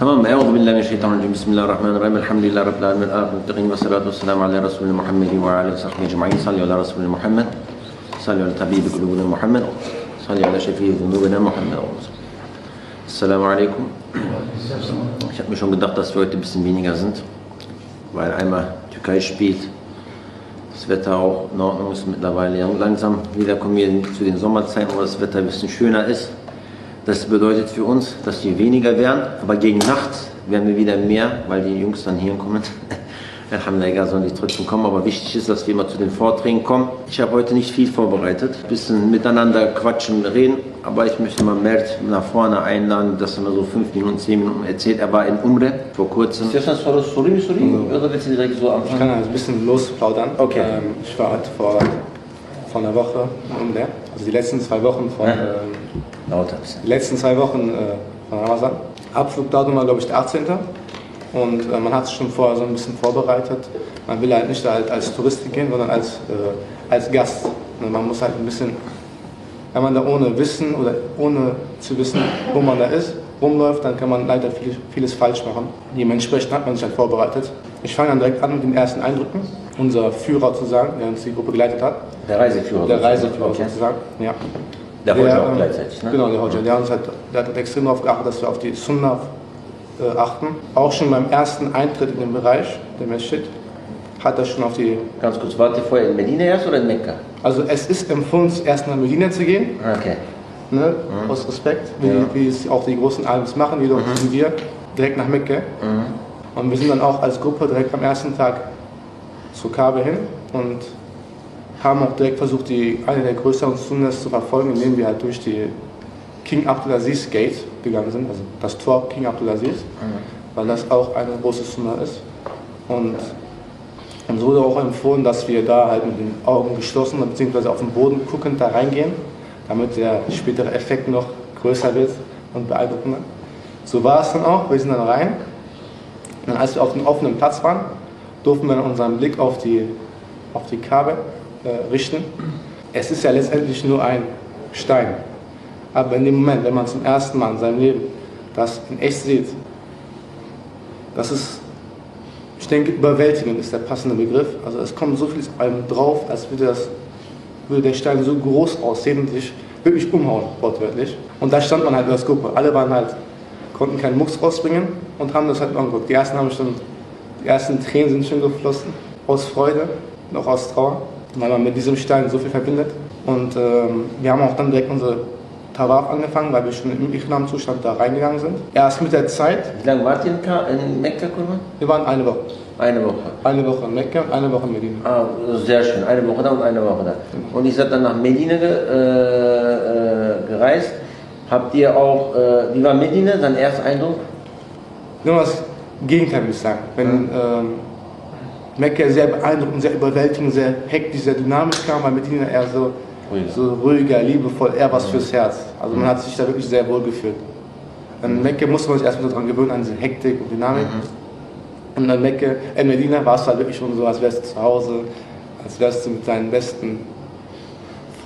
تمام أعوذ بالله من الشيطان الرجيم. بسم الله الرحمن الرحيم. الحمد لله رب العالمين. الآخر المتقين والصلاة والسلام على رسول محمد وعلى آله وصحبه أجمعين. صلوا على رسول محمد. صلوا على طبيب قلوبنا محمد. صلوا على شفيع ذنوبنا محمد. السلام عليكم. Ich habe mir schon gedacht, dass wir heute ein bisschen weniger sind, weil einmal Türkei spielt, das Wetter auch in Ordnung ist mittlerweile. Langsam wieder kommen wir zu den Sommerzeiten, wo das Wetter ein bisschen schöner ist. Das bedeutet für uns, dass wir weniger werden, aber gegen Nacht werden wir wieder mehr, weil die Jungs dann hier kommen. Alhamdulillah, sollen die trotzdem kommen, aber wichtig ist, dass wir mal zu den Vorträgen kommen. Ich habe heute nicht viel vorbereitet, ein bisschen miteinander quatschen, reden, aber ich möchte mal Mert nach vorne einladen, dass er mal so fünf Minuten, zehn Minuten erzählt. Er war in Umre vor kurzem. Ist das sorry, sorry, sorry? Oder willst du direkt so Ich anfangen? kann ein bisschen losplaudern. Okay. Ähm, ich war halt vor, vor einer Woche Umre. Also die letzten zwei Wochen von, Ja. ähm, die letzten zwei Wochen äh, von Ramazan. Abflugdatum war, glaube ich, der 18. Und äh, man hat sich schon vorher so ein bisschen vorbereitet. Man will halt nicht halt als Tourist gehen, sondern als, äh, als Gast. Und man muss halt ein bisschen, wenn man da ohne Wissen oder ohne zu wissen, wo man da ist, rumläuft, dann kann man leider viel, vieles falsch machen. Dementsprechend hat man sich halt vorbereitet. Ich fange dann direkt an mit den ersten Eindrücken. Unser Führer zu sagen, der uns die Gruppe geleitet hat. Der Reiseführer. Der. Reiseführer Okay. sozusagen. Ja. Der Hodja auch gleichzeitig, ne? Genau, der Hodja. Der, uns hat, der hat extrem darauf geachtet, dass wir auf die Sunna äh, achten. Auch schon beim ersten Eintritt in den Bereich der Masjid hat er schon auf die... Ganz kurz, wart ihr vorher in Medina erst oder in Mekka? Also es ist empfohlen, erst nach Medina zu gehen, Okay. ne, aus Respekt, wie, Ja. wie es auch die großen Alims machen. Jedoch sind wir direkt nach Mekka. Und wir sind dann auch als Gruppe direkt am ersten Tag zur Kabe hin und haben auch direkt versucht, die, eine der größeren Sunnas zu verfolgen, indem wir halt durch die King Abdulaziz Gate gegangen sind, also das Tor King Abdulaziz, weil das auch eine große Sunna ist. Und uns wurde auch empfohlen, dass wir da halt mit den Augen geschlossen bzw. auf den Boden guckend da reingehen, damit der spätere Effekt noch größer wird und beeindruckender. So war es dann auch, wir sind dann rein. Und als wir auf dem offenen Platz waren, durften wir unseren Blick auf die, auf die Kabe äh, richten. Es ist ja letztendlich nur ein Stein. Aber in dem Moment, wenn man zum ersten Mal in seinem Leben das in echt sieht, das ist, ich denke, überwältigend ist der passende Begriff. Also es kommt so viel einem drauf, als würde, das, würde der Stein so groß aussehen und sich wirklich umhauen, wortwörtlich. Und da stand man halt als Gruppe. Alle waren halt, konnten keinen Mucks rausbringen und haben das halt angeguckt. Die ersten haben schon, die ersten Tränen sind schon geflossen, aus Freude und auch aus Trauer, weil man mit diesem Stein so viel verbindet. Und ähm, wir haben auch dann direkt unsere Tawaf angefangen, weil wir schon im Ichram-Zustand da reingegangen sind. Erst mit der Zeit, Wie lange wart ihr in, Ka in Mekka, Kurban? wir waren eine Woche. Eine Woche. Eine Woche in Mekka und eine Woche in Medina. Ah, sehr schön. Eine Woche da und eine Woche da. Und ihr seid dann nach Medina ge, äh, äh, gereist. Habt ihr auch, äh, wie war Medina, dein erster Eindruck? Nur das Gegenteil, würde ich sagen. Wenn ähm, Mekka sehr beeindruckend, sehr überwältigend, sehr hektisch, sehr dynamisch kam, war Medina eher so Ruhiger. so ruhiger, liebevoll, eher was fürs Herz. Also man hat sich da wirklich sehr wohl gefühlt. In Mekka musste man sich erstmal so dran gewöhnen, an diese Hektik und Dynamik. Und in Mekka, in Medina war es halt wirklich schon so, als wärst du zu Hause, als wärst du mit deinen besten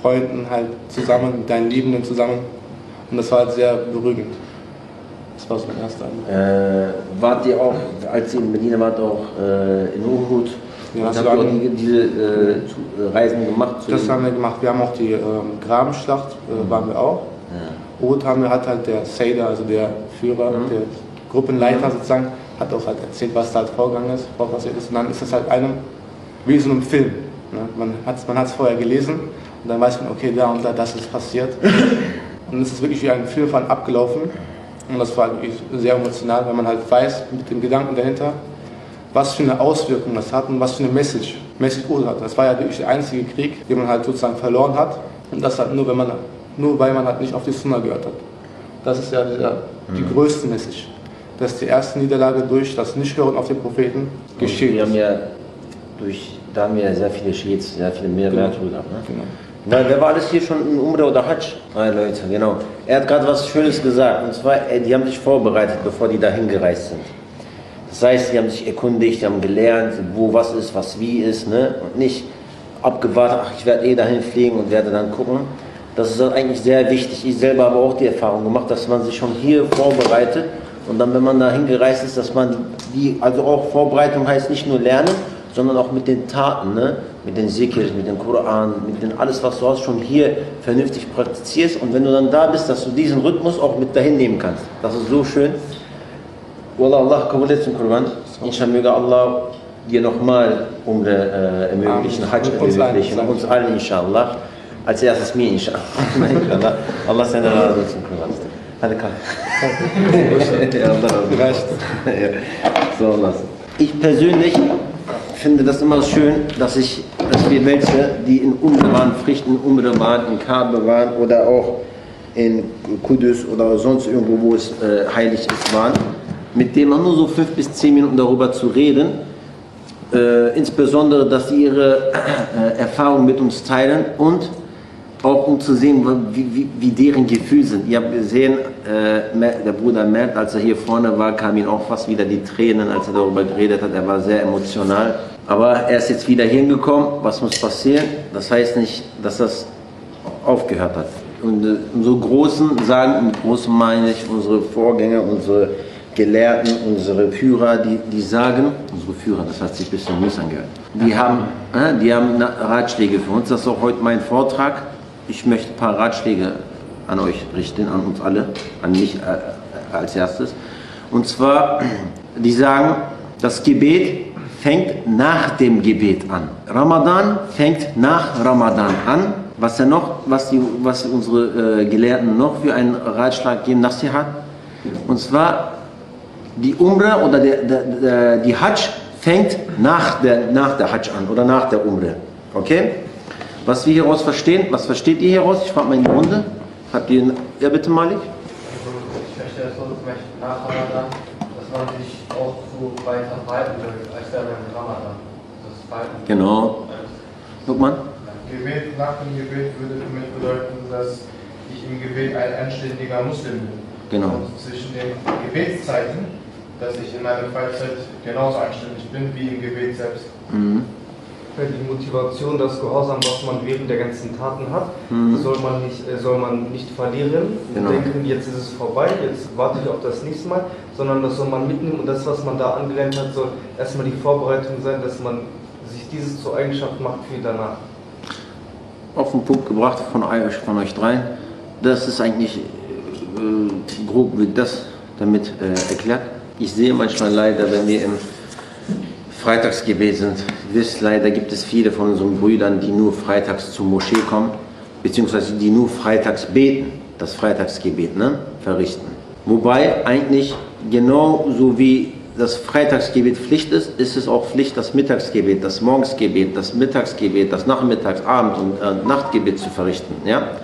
Freunden halt zusammen, mit deinen Liebenden zusammen. Und das war halt sehr beruhigend. Das war so mein erster Eindruck. Äh, wart ihr auch, als ihr in Medina wart, auch äh, in Uhud? Ja, das habt ihr auch die, diese äh, äh, Reisen gemacht? Das haben wir gemacht. Wir haben auch die ähm, Grabenschlacht, äh, waren wir auch. ja. Uhud haben wir, hat halt der Seder, also der Führer, der Gruppenleiter sozusagen, hat auch halt erzählt, was da halt vorgegangen ist, was passiert ist. Und dann ist das halt einem, wie so ein Film. Ne? Man hat es man hat's vorher gelesen und dann weiß man, okay, da und da, das ist passiert. Und es ist wirklich wie ein Film von abgelaufen. Und das war wirklich sehr emotional, weil man halt weiß, mit dem Gedanken dahinter, was für eine Auswirkung das hat und was für eine Message, Message Uhud hat. Das war ja wirklich der einzige Krieg, den man halt sozusagen verloren hat. Und das halt nur, wenn man, nur weil man halt nicht auf die Sunna gehört hat. Das ist ja dieser, die größte Message. Dass die erste Niederlage durch das Nichthören auf den Propheten Und geschehen Wir haben ja durch, da haben wir ja sehr viele Shades, sehr viele mehr Genau. Gehabt. Ne? Genau. Na, wer war alles hier schon in Umrah oder Hajj? Ah, Leute, genau. Er hat gerade was Schönes gesagt. Und zwar, äh, die haben sich vorbereitet, bevor die dahin gereist sind. Das heißt, die haben sich erkundigt, die haben gelernt, wo was ist, was wie ist, ne? Und nicht abgewartet, ach, ich werde eh dahin fliegen und werde dann gucken. Das ist eigentlich sehr wichtig. Ich selber habe auch die Erfahrung gemacht, dass man sich schon hier vorbereitet Und dann, wenn man da hingereist ist, dass man die, also auch Vorbereitung heißt nicht nur lernen, sondern auch mit den Taten, ne? mit den Sikrs, mit dem Koran, mit den alles, was du hast, schon hier vernünftig praktizierst. Und wenn du dann da bist, dass du diesen Rhythmus auch mit dahin nehmen kannst. Das ist so schön. Wallah, Allah kabul etsin Kurban. Inshallah möge Allah dir nochmal Umre äh, ermöglichen. Hajj ermöglichen, uns allen inshallah. Als erstes mir inshallah. Allah seine razı olsun Kurban. Hadi kalk. ja, Allah razı olsun. So lassen. Ich persönlich finde das immer schön, dass ich, dass wir welche, die in Umre waren, Pflichten in Kabe waren oder auch in Kudus oder sonst irgendwo, wo es äh, heilig ist, waren, mit denen man nur so fünf bis zehn Minuten darüber zu reden, äh, insbesondere, dass sie ihre äh, Erfahrungen mit uns teilen und auch um zu sehen, wie, wie, wie deren Gefühle sind. Ihr habt gesehen, äh, der Bruder Mert, als er hier vorne war, kamen ihm auch fast wieder die Tränen, als er darüber geredet hat. Er war sehr emotional. Aber er ist jetzt wieder hingekommen. Was muss passieren? Das heißt nicht, dass das aufgehört hat. Und äh, unsere Großen sagen, mit Großen meine ich unsere Vorgänger, unsere Gelehrten, unsere Führer, die, die sagen, unsere Führer, das hat sich ein bisschen mies angehört, die haben, äh, die haben Ratschläge für uns. Das ist auch heute mein Vortrag. Ich möchte ein paar Ratschläge an euch richten, an uns alle, an mich äh, als erstes. Und zwar, die sagen, das Gebet fängt nach dem Gebet an. Ramadan fängt nach Ramadan an. Was er noch, was, die, was unsere äh, Gelehrten noch für einen Ratschlag geben, Nasihat. Und zwar die Umrah oder der, der, der, die Hajj fängt nach der, nach der Hajj an oder nach der Umrah. Okay? Was wir hieraus verstehen, was versteht ihr hieraus? Ich frage mal in die Runde. Habt ihr, ja bitte Malik? Ich verstehe das so, zum Beispiel nach Ramadan, dass man sich auch so weiter verhalten will, als wäre man im Ramadan. Das Verhalten. Genau. Guck mal. Gebet nach dem Gebet würde für mich bedeuten, dass ich im Gebet ein anständiger Muslim bin. Genau. Und zwischen den Gebetszeiten, dass ich in meiner Freizeit genauso anständig bin wie im Gebet selbst. Mhm. Die Motivation, das Gehorsam, was man während der ganzen Taten hat, Mhm. soll, man nicht, äh, soll man nicht verlieren Genau. und denken, jetzt ist es vorbei, jetzt warte ich auf das nächste Mal, sondern das soll man mitnehmen und das, was man da angelernt hat, soll erstmal die Vorbereitung sein, dass man sich dieses zur Eigenschaft macht für danach. auf den Punkt gebracht von euch, von euch dreien. Das ist eigentlich äh, grob wird das damit äh, erklärt. Ich sehe manchmal leider, wenn wir im Freitagsgebet sind, wisst leider gibt es viele von unseren Brüdern, die nur freitags zur Moschee kommen, beziehungsweise die nur freitags beten, das Freitagsgebet ne, verrichten. Wobei eigentlich genauso wie das Freitagsgebet Pflicht ist, ist es auch Pflicht, das Mittagsgebet, das Morgensgebet, das Mittagsgebet, das Nachmittags-, Abend- und äh, Nachtgebet zu verrichten. Ja?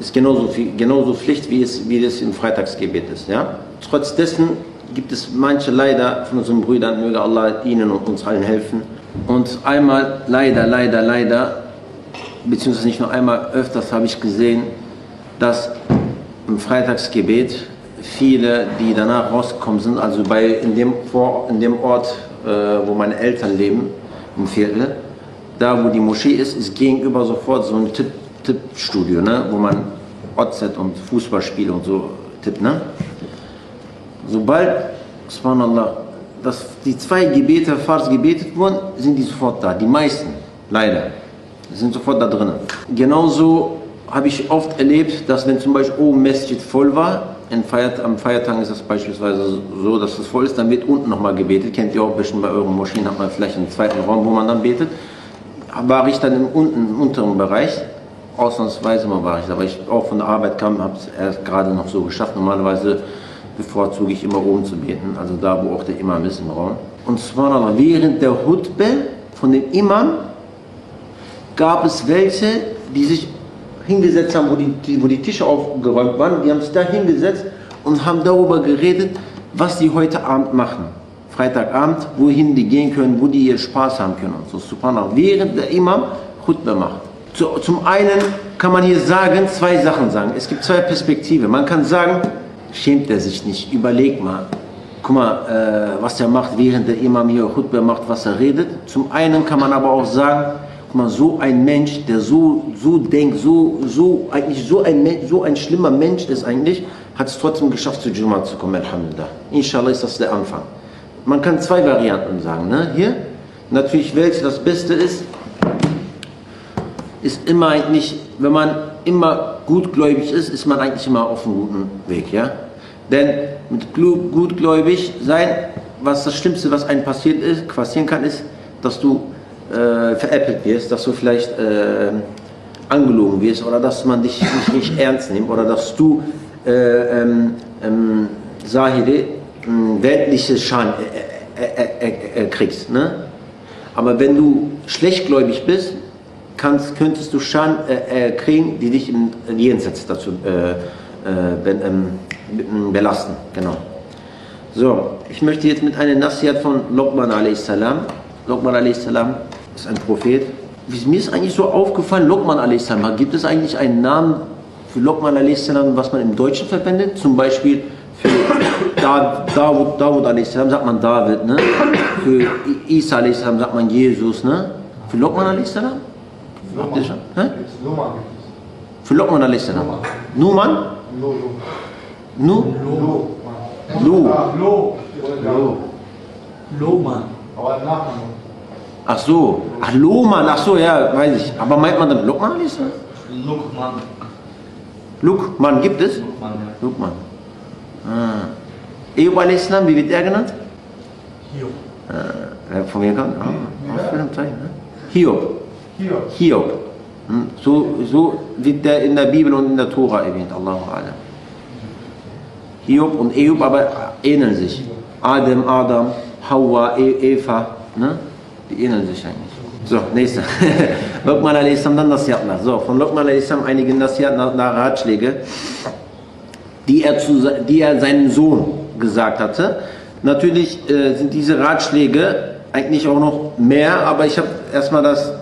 Ist genauso, viel, genauso Pflicht, wie es, wie es im Freitagsgebet ist. Ja? Trotz dessen gibt es manche leider von unseren Brüdern, möge Allah ihnen und uns allen helfen. Und einmal, leider, leider, leider, beziehungsweise nicht nur einmal, öfters habe ich gesehen, dass im Freitagsgebet viele, die danach rausgekommen sind, also bei, in, dem Vor, in dem Ort, äh, wo meine Eltern leben, im Viertel, da wo die Moschee ist, ist gegenüber sofort so ein Tipp, Tippstudio, ne? wo man OZ und Fußballspiele und so tippt. Ne? Sobald, subhanallah, dass die zwei Gebete, Fars gebetet wurden, sind die sofort da. Die meisten, leider, sind sofort da drinnen. Genauso habe ich oft erlebt, dass wenn zum Beispiel oben Masjid voll war, Feiert, am Feiertagen ist das beispielsweise so, dass es voll ist, dann wird unten nochmal gebetet. Kennt ihr auch bisschen bei euren Moscheen, hat man vielleicht einen zweiten Raum, wo man dann betet. War ich dann im, unten, im unteren Bereich, ausnahmsweise mal war ich, aber ich auch von der Arbeit kam, habe es erst gerade noch so geschafft. Normalerweise bevorzuge ich immer oben zu beten, also da, wo auch der Imam ist im Raum. Und zwar während der Hutbe von dem Imam gab es welche, die sich hingesetzt haben, wo die, die, wo die Tische aufgeräumt waren. Die haben sich da hingesetzt und haben darüber geredet, was die heute Abend machen. Freitagabend, wohin die gehen können, wo die ihr Spaß haben können und so. Subhanallah. Während der Imam Khutbah macht. Zu, zum einen kann man hier sagen, zwei Sachen sagen. Es gibt zwei Perspektiven. Man kann sagen, schämt er sich nicht, überleg mal. Guck mal, äh, was er macht, während der Imam hier Khutbah macht, was er redet. Zum einen kann man aber auch sagen, guck mal, so ein Mensch, der so, so denkt, so, so, eigentlich so ein, so ein schlimmer Mensch ist eigentlich, hat es trotzdem geschafft, zu Juma zu kommen, Alhamdulillah. Inshallah ist das der Anfang. Man kann zwei Varianten sagen. Ne? Hier, natürlich, welche das Beste ist, ist immer eigentlich, wenn man immer gutgläubig ist, ist man eigentlich immer auf einem guten Weg. Ja? Denn mit gutgläubig sein, was das Schlimmste, was einem passiert ist, passieren kann, ist, dass du äh, veräppelt wirst, dass du vielleicht äh, angelogen wirst oder dass man dich nicht, nicht ernst nimmt oder dass du äh, ähm, ähm, Sahide, ähm, weltliche Schaden äh, äh, äh, kriegst. Ne? Aber wenn du schlechtgläubig bist, kannst, könntest du Schaden kriegen, die dich im, Jenseits dazu äh, äh, be, ähm, belasten. Genau. So, ich möchte jetzt mit einer Nasihat von Lokman a.s. Lokman a.s. ist ein Prophet. Mir ist eigentlich so aufgefallen, Lokman a.s. gibt es eigentlich einen Namen für Lokman a.s., was man im Deutschen verwendet? Zum Beispiel für da, Dawud, Dawud a.s. sagt man David, ne? für Isa a.s. sagt man Jesus, ne? für Lokman a.s. Habt ihr schon? Hä? Luma. Für Lokman a.s. Numan? Lo. Nu? Lo. Lu. Ah, Lo. Lo. Lohmann. Aber Nachname. Ach so, ach Lohmann, ach so, ja, weiß ich. Aber meint man dann Lokman a.s.? Lukman. Lukman gibt es? Lukman, ja. Lukman. Ah. Eub a.s., wie wird er genannt? Hiob. Äh, von wem kommt? Ah, aus welchem Zeichen, ne? Hiob. Hier. Hiob. Hm, So, so wird der in der Bibel und in der Tora erwähnt, Allahu Alam. Hiob und Eub aber ähneln sich. Adam, Adam, Hawa, E- Eva, ne? die ähneln sich eigentlich. So, nächster. Luqman a.s. dann Nasihat nach. So, von Luqman a.s. einige Nasihat nach, nach Ratschläge, die er, zu, die er seinem Sohn gesagt hatte. Natürlich äh, sind diese Ratschläge eigentlich auch noch mehr, aber ich habe erstmal das,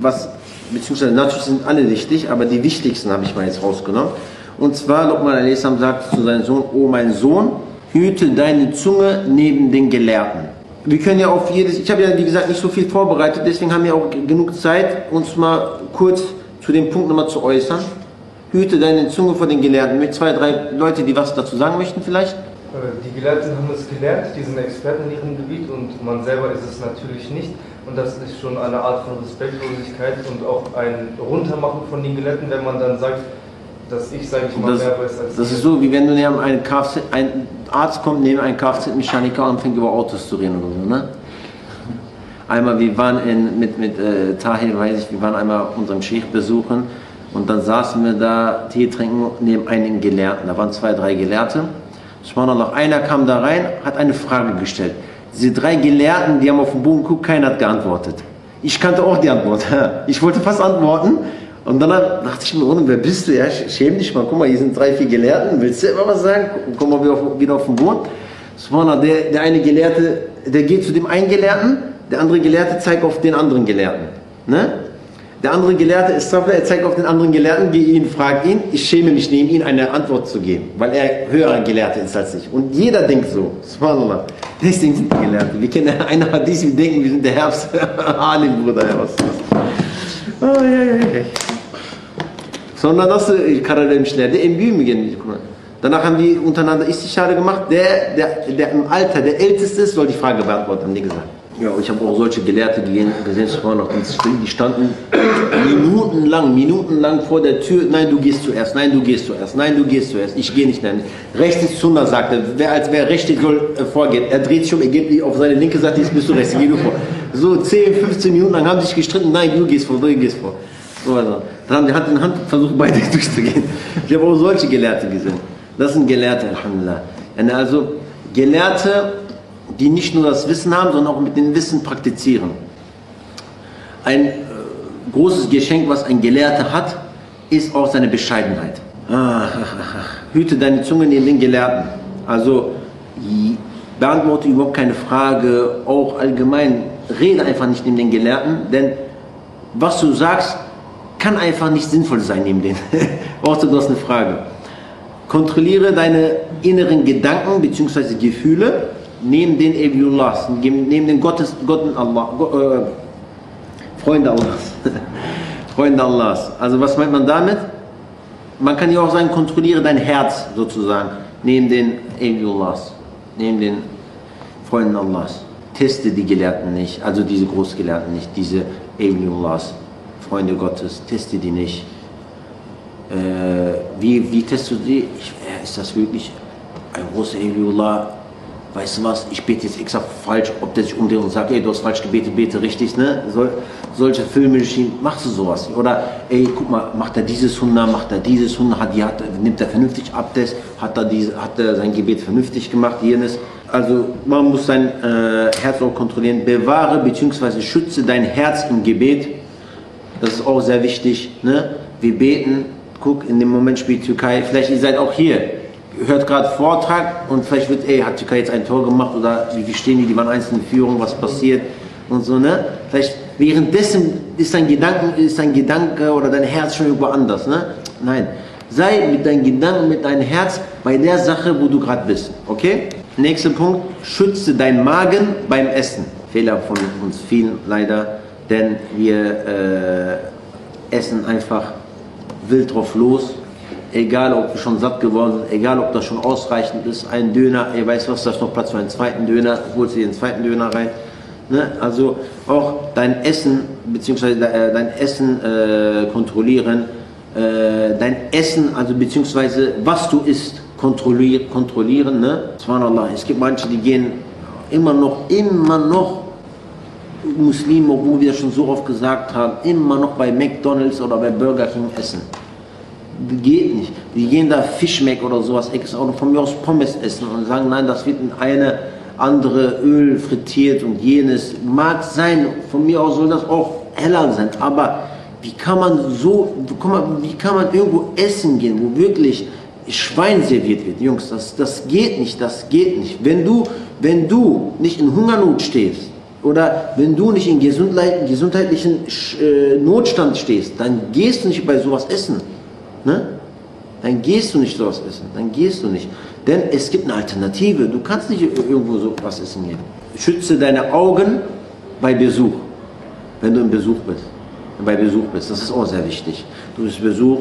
was, beziehungsweise natürlich sind alle wichtig, aber die wichtigsten habe ich mal jetzt rausgenommen. Und zwar, Luqman a.s. sagt zu seinem Sohn, oh mein Sohn, hüte deine Zunge neben den Gelehrten. Wir können ja auf jedes, ich habe ja wie gesagt nicht so viel vorbereitet, deswegen haben wir auch genug Zeit, uns mal kurz zu dem Punkt nochmal zu äußern. Hüte deine Zunge vor den Gelehrten. Mit zwei, drei Leute, die was dazu sagen möchten vielleicht. Äh, Die Gelehrten haben es gelernt, die sind Experten in ihrem Gebiet und man selber ist es natürlich nicht. Und das ist schon eine Art von Respektlosigkeit und auch ein Runtermachen von den Gelehrten, wenn man dann sagt, dass ich, sage ich mal, Das, mehr weiß als das ist so, wie wenn du neben einen Kfz, ein Arzt kommt neben einen Kfz-Mechaniker und fängt über Autos zu reden oder so, ne? Einmal, wir waren in, mit, mit äh, Tahir, weiß ich, wir waren einmal unseren Sheikh besuchen und dann saßen wir da, Tee trinken, neben einem Gelehrten. Da waren zwei, drei Gelehrte. Subhanallah, einer kam da rein, hat eine Frage gestellt. Diese drei Gelehrten, die haben auf den Boden geguckt, keiner hat geantwortet. Ich kannte auch die Antwort. Ich wollte fast antworten. Und dann dachte ich mir, wer bist du? Ja, schäm dich mal, guck mal, hier sind drei, vier Gelehrten. Willst du immer was sagen? Komm mal wieder auf, wieder auf den Boden. Subhanallah, der, der eine Gelehrte, der geht zu dem einen Gelehrten, der andere Gelehrte zeigt auf den anderen Gelehrten. Ne? Der andere Gelehrte ist Safra, er zeigt auf den anderen Gelehrten, geht ihn, fragt ihn, ich schäme mich neben ihn eine Antwort zu geben, weil er höherer Gelehrte ist als ich. Und jeder denkt so, Subhanallah. Deswegen sind wir Gelehrte. Wir kennen einen Hadith, wir denken, wir sind der Herbst, Alim, Bruder, ja, was ist das? Oh, ja, ja, ja. Sonra nasıl karar vermişlerdi? En büyüğü mü gelmiş Kur'an? Danach haben die untereinander Istishare gemacht. Der, der, der im Alter der Älteste ist, soll die Frage beantworten, haben die gesagt. Ja, ich habe auch solche Gelehrte gesehen, die standen minutenlang, minutenlang vor der Tür. Nein, du gehst zuerst, nein, du gehst zuerst, nein, du gehst zuerst. Ich gehe nicht, nein. Rechts ist Sunna, sagte, wer als wer steht, soll äh, vorgehen. Er dreht sich um, er geht auf seine linke Seite, jetzt bist du rechts, geh du vor. So 10, 15 Minuten lang haben sich gestritten, nein, du gehst vor, du gehst vor. So, also. Dann haben die Hand in Hand versucht, beide durchzugehen. Ich habe auch solche Gelehrte gesehen. Das sind Gelehrte, Alhamdulillah. Also Gelehrte, die nicht nur das Wissen haben, sondern auch mit dem Wissen praktizieren. Ein äh, großes Geschenk, was ein Gelehrter hat, ist auch seine Bescheidenheit. Ah, hüte deine Zunge neben den Gelehrten. Also beantworte überhaupt keine Frage, auch allgemein rede einfach nicht neben den Gelehrten, denn was du sagst, kann einfach nicht sinnvoll sein neben das eine Frage. Kontrolliere deine inneren Gedanken bzw. Gefühle neben den Ebiullahs, neben den Gottes, Gotten Allah, äh, Freunde Allahs. Freunde Allahs. Also was meint man damit? man kann ja auch sagen, kontrolliere dein Herz sozusagen, neben den Awliyullahs, neben den Freunden Allahs. Teste die Gelehrten nicht, also diese Großgelehrten nicht, diese Awliyullahs, Freunde Gottes, teste die nicht. Äh, wie, wie testest du die? Ich, äh, ist das wirklich ein großer Awliyullah? Weißt du was, ich bete jetzt extra falsch, ob der sich umdreht und sagt, ey, du hast falsch gebetet, bete richtig, ne? Sol, solche Filme, machst du sowas? Oder, ey, guck mal, macht er dieses Hunde, macht er dieses Hunde, hat, die, hat, nimmt er vernünftig Abtest, hat er, diese, hat er sein Gebet vernünftig gemacht, jenes. Also, man muss sein äh, Herz auch kontrollieren. Bewahre bzw. schütze dein Herz im Gebet. Das ist auch sehr wichtig, ne? Wir beten, guck, in dem Moment spielt Türkei, vielleicht ihr seid auch hier hört gerade Vortrag und vielleicht wird, ey, hat Türkei jetzt ein Tor gemacht oder wie, stehen die, die waren einzeln in Führung, was passiert und so, ne? Vielleicht währenddessen ist dein Gedanke, ist dein Gedanke oder dein Herz schon irgendwo anders, ne? Nein. Sei mit deinen Gedanken, mit deinem Herz bei der Sache, wo du gerade bist, okay? Nächster Punkt, schütze deinen Magen beim Essen. Fehler von uns vielen leider, denn wir äh, essen einfach wild drauf los egal ob wir schon satt geworden sind, egal ob das schon ausreichend ist, ein Döner, ihr weißt was, da ist noch Platz für einen zweiten Döner, holst du den zweiten Döner rein. Ne? Also auch dein Essen, beziehungsweise äh, dein Essen äh, kontrollieren, äh, dein Essen, also beziehungsweise was du isst, kontrollier, kontrollieren. Ne? Es gibt manche, die gehen immer noch, immer noch Muslime, obwohl wir schon so oft gesagt haben, immer noch bei McDonalds oder bei Burger King essen geht nicht. Die gehen da Fischmeck oder sowas extra oder von mir aus Pommes essen und sagen, nein, das wird in eine andere Öl frittiert und jenes. Mag sein, von mir aus soll das auch heller sein, aber wie kann man so, wie kann man irgendwo essen gehen, wo wirklich Schwein serviert wird? Jungs, das, das geht nicht, das geht nicht. Wenn du, wenn du nicht in Hungernot stehst, oder wenn du nicht in gesundheitlichen äh, Notstand stehst, dann gehst du nicht bei sowas essen. Ne? Dann gehst du nicht sowas essen. Dann gehst du nicht. Denn es gibt eine Alternative. Du kannst nicht irgendwo so was essen gehen. Schütze deine Augen bei Besuch. Wenn du im Besuch bist. Bei Besuch bist. Das ist auch sehr wichtig. Du bist Besuch.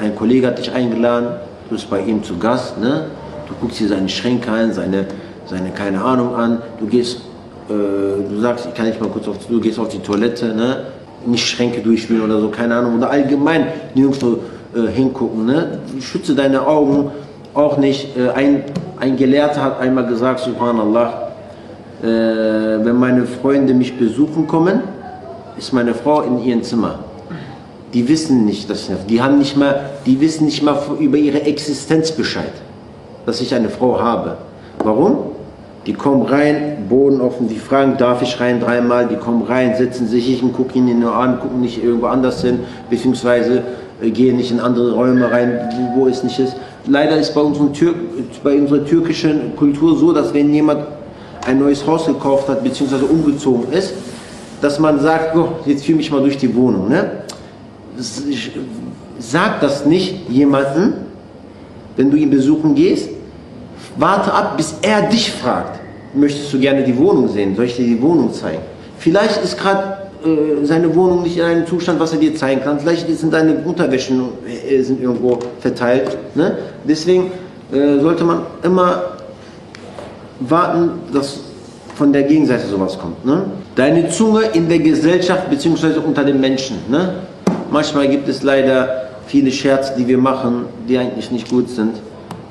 Ein Kollege hat dich eingeladen. Du bist bei ihm zu Gast. Ne? Du guckst dir seine Schränke an, seine, seine keine Ahnung an. Du gehst, du sagst, ich kann nicht mal kurz auf, du gehst auf die Toilette. Ne? nicht Schränke durchspielen oder so, keine Ahnung, oder allgemein nirgendwo äh, hingucken. Ne? Schütze deine Augen auch nicht. Äh, ein, ein Gelehrter hat einmal gesagt, Subhanallah, äh, wenn meine Freunde mich besuchen kommen, ist meine Frau in ihrem Zimmer. Die wissen nicht, dass ich, die haben nicht mal, die wissen nicht mal über ihre Existenz Bescheid, dass ich eine Frau habe. Warum? Die kommen rein, Boden offen, die fragen, darf ich rein dreimal? Die kommen rein, setzen sich, ich gucke ihnen nur an, gucken nicht irgendwo anders hin, beziehungsweise äh, gehen nicht in andere Räume rein, wo, es nicht ist. Leider ist bei, unseren Tür bei unserer türkischen Kultur so, dass wenn jemand ein neues Haus gekauft hat, beziehungsweise umgezogen ist, dass man sagt, oh, jetzt führe mich mal durch die Wohnung. Ne? Sag das nicht jemandem, wenn du ihn besuchen gehst, Warte ab, bis er dich fragt. Möchtest du gerne die Wohnung sehen? Soll ich dir die Wohnung zeigen? Vielleicht ist gerade äh, seine Wohnung nicht in einem Zustand, was er dir zeigen kann. Vielleicht sind deine Unterwäschen äh, sind irgendwo verteilt. Ne? Deswegen äh, sollte man immer warten, dass von der Gegenseite sowas kommt. Ne? Deine Zunge in der Gesellschaft bzw. unter den Menschen. Ne? Manchmal gibt es leider viele Scherze, die wir machen, die eigentlich nicht gut sind.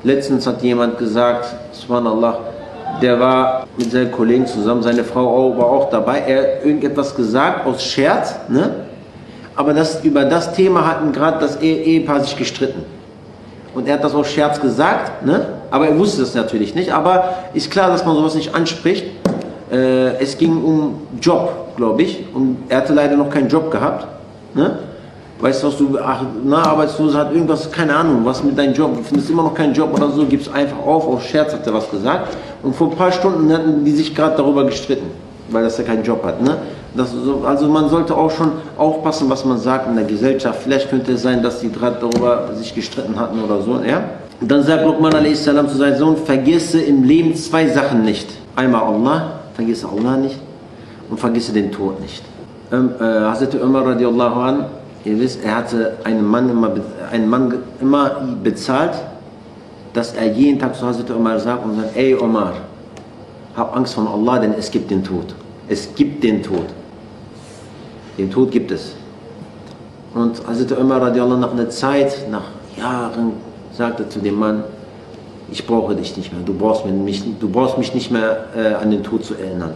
Letztens hat jemand gesagt, subhanallah, der war mit seinen Kollegen zusammen, seine Frau war auch dabei, er hat irgendetwas gesagt aus Scherz, ne? aber das, über das Thema hatten gerade das Ehepaar sich gestritten. Und er hat das aus Scherz gesagt, ne? aber er wusste das natürlich nicht, aber ist klar, dass man sowas nicht anspricht. Äh, es ging um Job, glaube ich, und er hatte leider noch keinen Job gehabt. Ne? Weißt du, was du, ach, na, Arbeitslose hat irgendwas, keine Ahnung, was mit deinem Job, du findest immer noch keinen Job oder so, gibst einfach auf, auf Scherz hat er was gesagt. Und vor ein paar Stunden hatten die sich gerade darüber gestritten, weil das ja keinen Job hat. Ne? Das, also man sollte auch schon aufpassen, was man sagt in der Gesellschaft. Vielleicht könnte es sein, dass die gerade darüber sich gestritten hatten oder so. Ja? Dann sagt Luqman a.s. zu seinem Sohn, vergesse im Leben zwei Sachen nicht. Einmal Allah, vergesse Allah nicht und vergesse den Tod nicht. Ähm, äh, Hazrat Umar radiallahu an Ihr wisst, er hatte einen Mann immer, einen Mann immer bezahlt, dass er jeden Tag zu Hazrat Omar sagt und sagt, ey Omar, hab Angst von Allah, denn es gibt den Tod. Es gibt den Tod. Den Tod gibt es. Und Hazrat Umar radiallahu nach einer Zeit, nach Jahren, sagte zu dem Mann, ich brauche dich nicht mehr, du brauchst mich, du brauchst mich nicht mehr äh, an den Tod zu erinnern.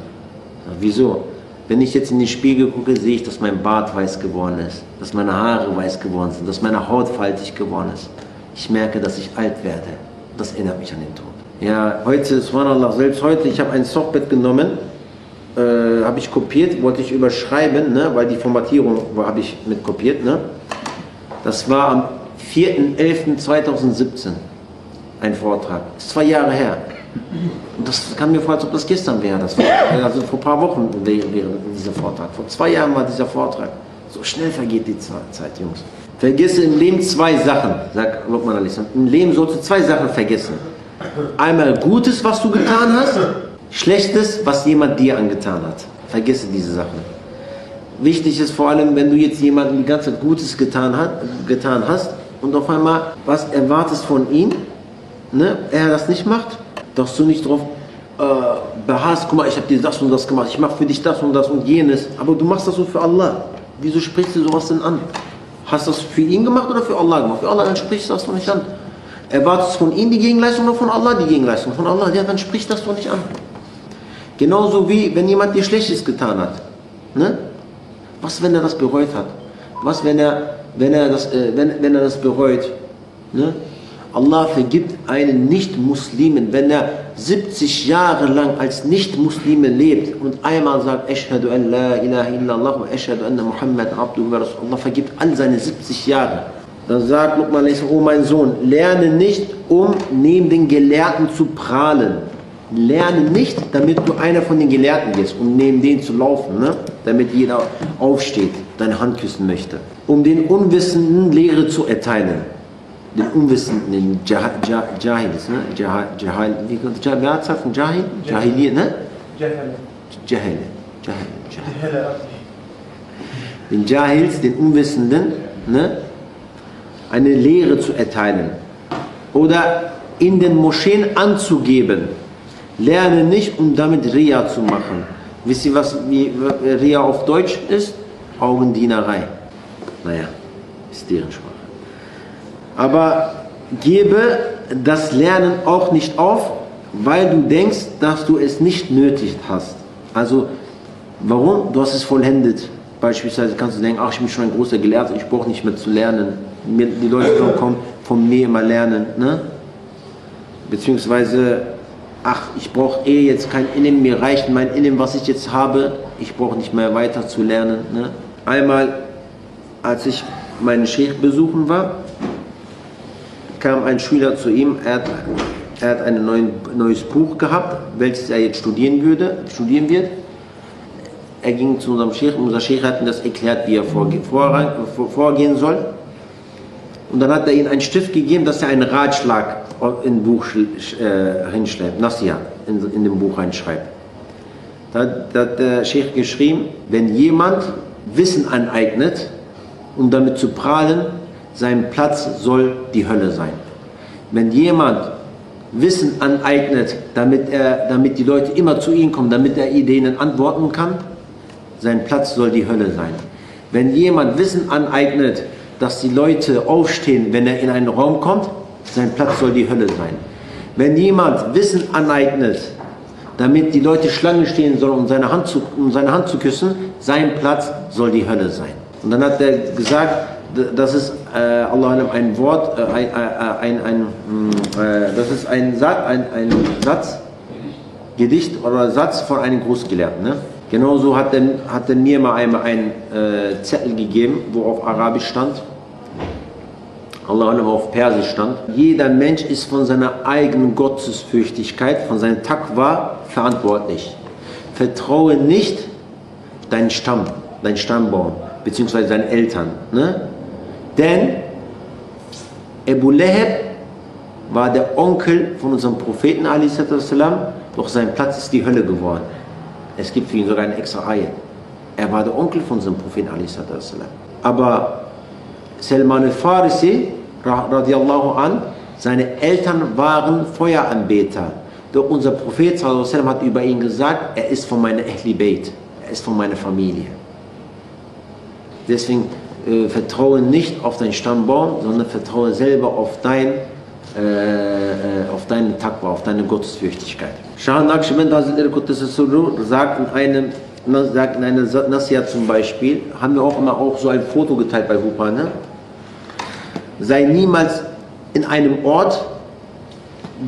Ja, wieso? Wenn ich jetzt in den Spiegel gucke, sehe ich, dass mein Bart weiß geworden ist, dass meine Haare weiß geworden sind, dass meine Haut faltig geworden ist. Ich merke, dass ich alt werde. Das erinnert mich an den Tod. Ja, heute, subhanallah, selbst heute, ich habe ein Softbett genommen, äh, habe ich kopiert, wollte ich überschreiben, ne, weil die Formatierung habe ich mit kopiert. Ne. Das war am 4.11.2017 ein Vortrag. Das ist zwei Jahre her. Das kam mir vor, als ob das gestern wäre. Das war, also vor ein paar Wochen wäre, wäre dieser Vortrag. Vor zwei Jahren war dieser Vortrag. So schnell vergeht die Ze- Zeit, Jungs. Vergisse im Leben zwei Sachen, sagt Lokman Ali. Im Leben sollst du zwei Sachen vergessen. Einmal Gutes, was du getan hast, Schlechtes, was jemand dir angetan hat. Vergisse diese Sachen. Wichtig ist vor allem, wenn du jetzt jemandem die ganze Zeit Gutes getan, hat, getan hast und auf einmal was erwartest von ihm, ne, er das nicht macht, dass du nicht darauf äh, beharrst, guck mal, ich habe dir das und das gemacht, ich mache für dich das und das und jenes, aber du machst das so für Allah. Wieso sprichst du sowas denn an? Hast du das für ihn gemacht oder für Allah gemacht? Für Allah, dann sprichst du das doch nicht an. Erwartest du von ihm die Gegenleistung oder von Allah die Gegenleistung? Von Allah, ja, dann sprich das doch nicht an. Genauso wie wenn jemand dir Schlechtes getan hat. Ne? Was, wenn er das bereut hat? Was, wenn er, wenn er, das, äh, wenn, wenn er das bereut? Ne? Allah vergibt einen Nicht-Muslimen, wenn er 70 Jahre lang als Nicht-Muslime lebt und einmal sagt, Ashhadu an la ilaha illallah wa ashhadu anna Muhammad abduhu wa rasul. Allah vergibt all seine 70 Jahre. Dann sagt Luqman, oh mein Sohn, lerne nicht, um neben den Gelehrten zu prahlen. Lerne nicht, damit du einer von den Gelehrten wirst, um neben denen zu laufen, ne? damit jeder aufsteht, deine Hand küssen möchte. Um den Unwissenden Lehre zu erteilen. Den Unwissenden, den Jah ne? Jah Jahil, wie wer hat's von Jahil? Jahilier, ne? Jahil. Jahil. Jahil. Den Jahils, den Unwissenden, ne? eine Lehre zu erteilen. Oder in den Moscheen anzugeben. Lerne nicht, um damit Ria zu machen. Wisst ihr, was Ria auf Deutsch ist? Augendienerei. Naja, ist deren Sprache. Aber gebe das Lernen auch nicht auf, weil du denkst, dass du es nicht nötig hast. Also, warum? Du hast es vollendet. Beispielsweise kannst du denken, ach, ich bin schon ein großer Gelehrter, ich brauche nicht mehr zu lernen. Die Leute kommen, von mir immer lernen. Ne? Beziehungsweise, ach, ich brauche eh jetzt kein Ilm, mir reicht mein Ilm, was ich jetzt habe, ich brauche nicht mehr weiter zu lernen. Ne? Einmal, als ich meinen Sheikh besuchen war, kam ein Schüler zu ihm, er hat, er hat ein neuen, neues Buch gehabt, welches er jetzt studieren, würde, studieren wird. Er ging zu unserem Sheikh, unser Sheikh hat ihm das erklärt, wie er vorge vorgehen soll. Und dann hat er ihm einen Stift gegeben, dass er einen Ratschlag in Buch äh, hinschreibt, Nassia, in, in dem Buch reinschreibt. Da, da hat der Sheikh geschrieben, wenn jemand Wissen aneignet, um damit zu prahlen, sein Platz soll die Hölle sein. Wenn jemand Wissen aneignet, damit, er, damit die Leute immer zu ihm kommen, damit er denen antworten kann, sein Platz soll die Hölle sein. Wenn jemand Wissen aneignet, dass die Leute aufstehen, wenn er in einen Raum kommt, sein Platz soll die Hölle sein. Wenn jemand Wissen aneignet, damit die Leute Schlange stehen sollen, um seine Hand zu, um seine Hand zu küssen, sein Platz soll die Hölle sein. Und dann hat er gesagt, das ist äh, Allah ein Wort, äh, ein, äh, ein, ein, mh, äh, das ist ein, Sa ein, ein Satz, Gedicht oder Satz von einem Großgelehrten. Ne? Genauso hat er, hat mir mal einmal einen äh, Zettel gegeben, wo auf Arabisch stand, Allah auf Persisch stand. Jeder Mensch ist von seiner eigenen Gottesfürchtigkeit, von seinem Takwa verantwortlich. Vertraue nicht deinen Stamm, deinen Stammbaum, beziehungsweise deinen Eltern. Ne? Denn Abu Lahab war der Onkel von unserem Propheten, a.s., doch sein Platz ist die Hölle geworden. Es gibt für ihn sogar eine extra Reihe. Er war der Onkel von unserem Propheten, a.s. Aber Salman al-Farisi, ra- radiallahu an, seine Eltern waren Feueranbeter. Doch unser Prophet wasallam hat über ihn gesagt, er ist von meiner Ahli Bayt, er ist von meiner Familie. Deswegen äh, vertraue nicht auf deinen Stammbaum, sondern vertraue selber auf dein äh, äh, auf deine Takwa, auf deine Gottesfürchtigkeit. Shah Naqshband sagt in einem sagt in einer Nasiya zum Beispiel, haben wir auch immer auch so ein Foto geteilt bei Hupa, ne? Sei niemals in einem Ort,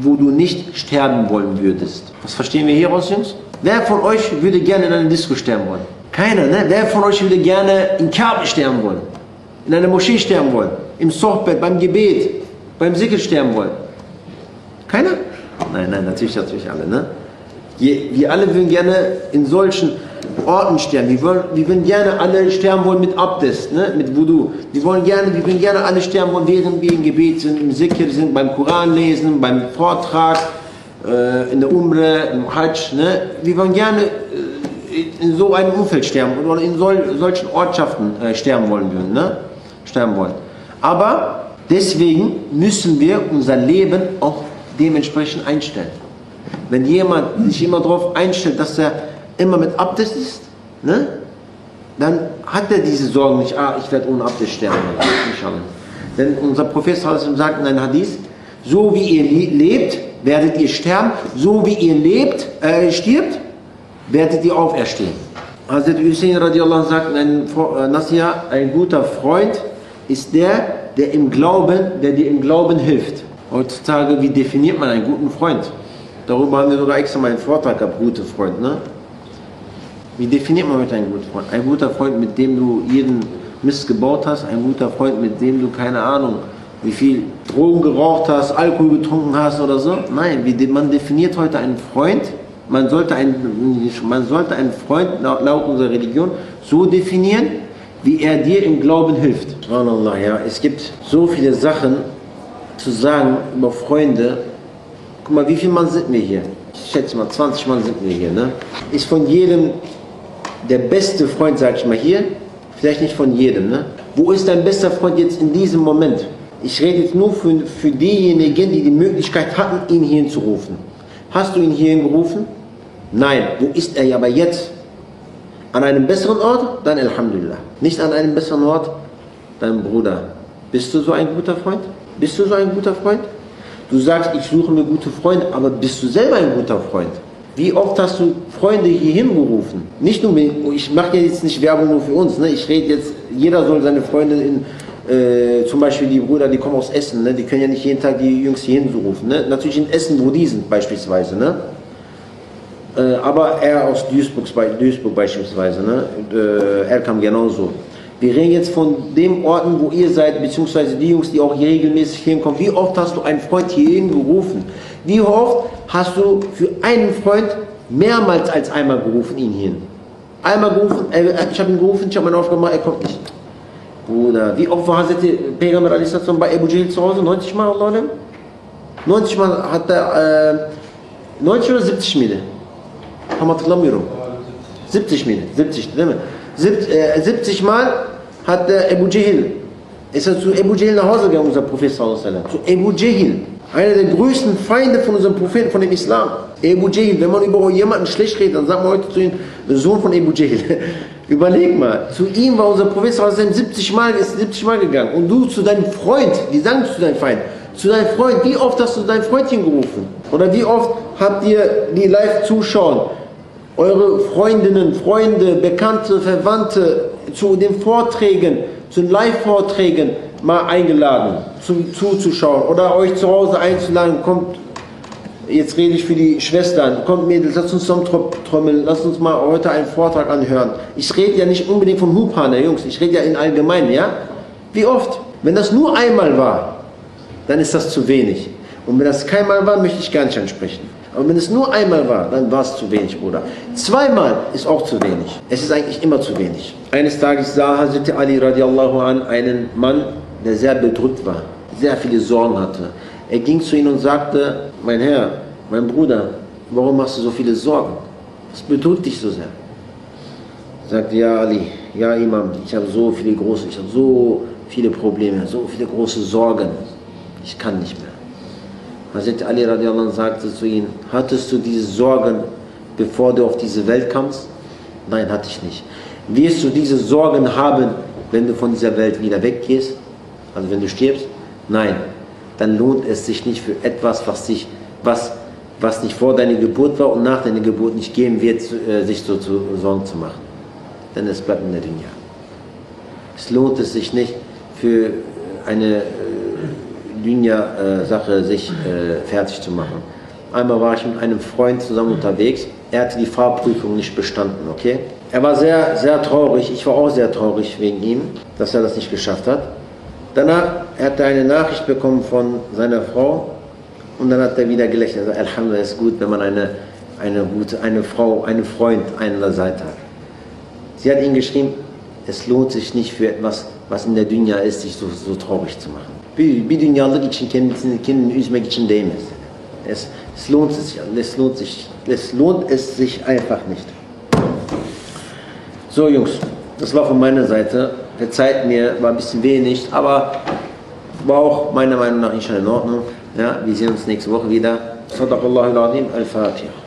wo du nicht sterben wollen würdest. Was verstehen wir hieraus, Jungs? Wer von euch würde gerne in einer Disco sterben wollen? Keiner, ne? Wer von euch würde gerne in Kabe sterben wollen? In einer Moschee sterben wollen? Im Sochbett, beim Gebet, beim Sikr sterben wollen? Keiner? Nein, nein, natürlich, natürlich alle, ne? Wir alle würden gerne in solchen Orten sterben. Wir wollen, wir würden gerne alle sterben wollen mit Abdest, ne? mit Wudu. Wir wollen gerne, wir würden gerne alle sterben wollen, während wir im Gebet sind, im Sikr sind, beim Koran lesen, beim Vortrag, äh, in der Umre, im Hajj. Ne? Wir wollen gerne äh, in so einem Umfeld sterben oder in sol solchen Ortschaften äh, sterben wollen würden, ne? sterben wollen. Aber deswegen müssen wir unser Leben auch dementsprechend einstellen. Wenn jemand sich immer darauf einstellt, dass er immer mit Abdest ist, ne? dann hat er diese Sorgen nicht, ah, ich werde ohne Abdest sterben. Inshallah. Denn unser Prophet sagt in einem Hadith, so wie ihr le- lebt, werdet ihr sterben, so wie ihr lebt, äh, stirbt, werdet ihr auferstehen. Hazrat Hussein radiallahu anh sagt in einem Fro- äh, Nasiya, ein guter Freund ist der, der im Glauben, der dir im Glauben hilft. Heutzutage, wie definiert man einen guten Freund? Darüber haben wir sogar extra mal einen Vortrag gehabt, gute Freund, ne? Wie definiert man heute einen guten Freund? Ein guter Freund, mit dem du jeden Mist gebaut hast, ein guter Freund, mit dem du, keine Ahnung, wie viel Drogen geraucht hast, Alkohol getrunken hast oder so. Nein, wie, man definiert heute einen Freund, man sollte einen, man sollte einen Freund laut, laut unserer Religion so definieren, wie er dir im Glauben hilft. Subhanallah, ja, es gibt so viele Sachen zu sagen über Freunde. Guck mal, wie viele Mann sind wir hier? Ich schätze mal, 20 Mann sind wir hier, ne? Ist von jedem der beste Freund, sag ich mal hier, vielleicht nicht von jedem, ne? Wo ist dein bester Freund jetzt in diesem Moment? Ich rede jetzt nur für, für diejenigen, die die Möglichkeit hatten, ihn hierhin zu rufen. Hast du ihn hierhin gerufen? Nein. Wo ist er aber jetzt? An einem besseren Ort? Dann Alhamdulillah. Nicht an einem besseren Ort? Dein Bruder. Bist du so ein guter Freund? Bist du so ein guter Freund? Du sagst, ich suche mir gute Freunde, aber bist du selber ein guter Freund? Wie oft hast du Freunde hierhin gerufen? Nicht nur, mit- ich mache ja jetzt nicht Werbung nur für uns, ne? ich rede jetzt, jeder soll seine Freunde in, äh, zum Beispiel die Brüder, die kommen aus Essen, ne? die können ja nicht jeden Tag die Jungs hierhin so rufen. Ne? Natürlich in Essen, wo die sind beispielsweise. Ne? Äh, aber er aus Duisburg, Duisburg beispielsweise, ne? äh, er kam genauso. Wir reden jetzt von den Orten, wo ihr seid, beziehungsweise die Jungs, die auch hier regelmäßig hinkommen. Wie oft hast du einen Freund hierhin gerufen? Wie oft hast du für einen Freund mehrmals als einmal gerufen, ihn hierhin? Einmal gerufen, äh, ich habe ihn gerufen, ich habe meine Aufgabe gemacht, er kommt nicht. Bruder, wie oft war Hazrat Peygamber a.s. bei Abu Jahl zu Hause? 90 Mal, Allah alam? 90 Mal hat er, äh, 90 oder 70 Mille? Tam hatırlamıyorum. 70 Mille, 70 değil mi? Sieb- äh, 70 Mal hat Ebu Cehil, ist er zu Ebu Cehil nach Hause gegangen, unser Prophet sallallahu alaihi wasallam. Zu Ebu Cehil, einer der größten Feinde von unserem Propheten, von dem Islam. Ebu Cehil, wenn man über jemanden schlecht redet, dann sagt man heute zu ihm, Sohn von Ebu Cehil. Überleg mal, zu ihm war unser Prophet sallallahu alaihi wasallam 70 Mal, ist 70 Mal gegangen. Und du zu deinem Freund, die sagen zu deinem Feind, zu deinem Freund, wie oft hast du dein Freundchen gerufen? Oder wie oft habt ihr die live zuschauen? Eure Freundinnen, Freunde, Bekannte, Verwandte zu den Vorträgen, zu den Live-Vorträgen mal eingeladen, zum zuzuschauen oder euch zu Hause einzuladen, kommt, jetzt rede ich für die Schwestern, kommt Mädels, lasst uns zusammen tro- trommeln, lasst uns mal heute einen Vortrag anhören. Ich rede ja nicht unbedingt vom Hupane, Jungs, ich rede ja in allgemein, ja? Wie oft? Wenn das nur einmal war, dann ist das zu wenig. Und wenn das keinmal war, möchte ich gar nicht ansprechen. Aber wenn es nur einmal war, dann war es zu wenig, Bruder. Zweimal ist auch zu wenig. Es ist eigentlich immer zu wenig. Eines Tages sah Hazrat Ali radiallahu an einen Mann, der sehr bedrückt war, sehr viele Sorgen hatte. Er ging zu ihm und sagte, mein Herr, mein Bruder, warum hast du so viele Sorgen? Was bedrückt dich so sehr? Sagt, ja Ali, ja Imam, ich habe so viele große, ich habe so viele Probleme, so viele große Sorgen. Ich kann nicht mehr. Hazrat Ali radiallahu anh sagte zu ihm, hattest du diese Sorgen, bevor du auf diese Welt kamst? Nein, hatte ich nicht. Wirst du diese Sorgen haben, wenn du von dieser Welt wieder weggehst? Also wenn du stirbst? Nein. Dann lohnt es sich nicht für etwas, was, sich, was, was nicht vor deiner Geburt war und nach deiner Geburt nicht gehen wird, äh, sich so zu Sorgen zu machen. Denn es bleibt in der Dunya. Es lohnt es sich nicht für eine Dunya-Sache sich äh, fertig zu machen. Einmal war ich mit einem Freund zusammen unterwegs. Er hatte die Fahrprüfung nicht bestanden, okay? Er war sehr, sehr traurig. Ich war auch sehr traurig wegen ihm, dass er das nicht geschafft hat. Danach hat er eine Nachricht bekommen von seiner Frau und dann hat er wieder gelächelt. Also, Alhamdulillah ist gut, wenn man eine, eine gute, eine Frau, einen Freund an der Seite hat. Sie hat ihm geschrieben, es lohnt sich nicht für etwas, was in der Dünya ist, sich so, so traurig zu machen. Bir, bir dünyalık için kendisini, kendini üzmek için değmez. Es, es lohnt sich, es lohnt sich, es lohnt es sich einfach nicht. So Jungs, das war von meiner Seite. Verzeiht mir, war ein bisschen wenig, aber war auch meiner Meinung nach inshallah in Ordnung. Ja, wir sehen uns nächste Woche wieder. Sadaqallahu al-Azim, al-Fatiha.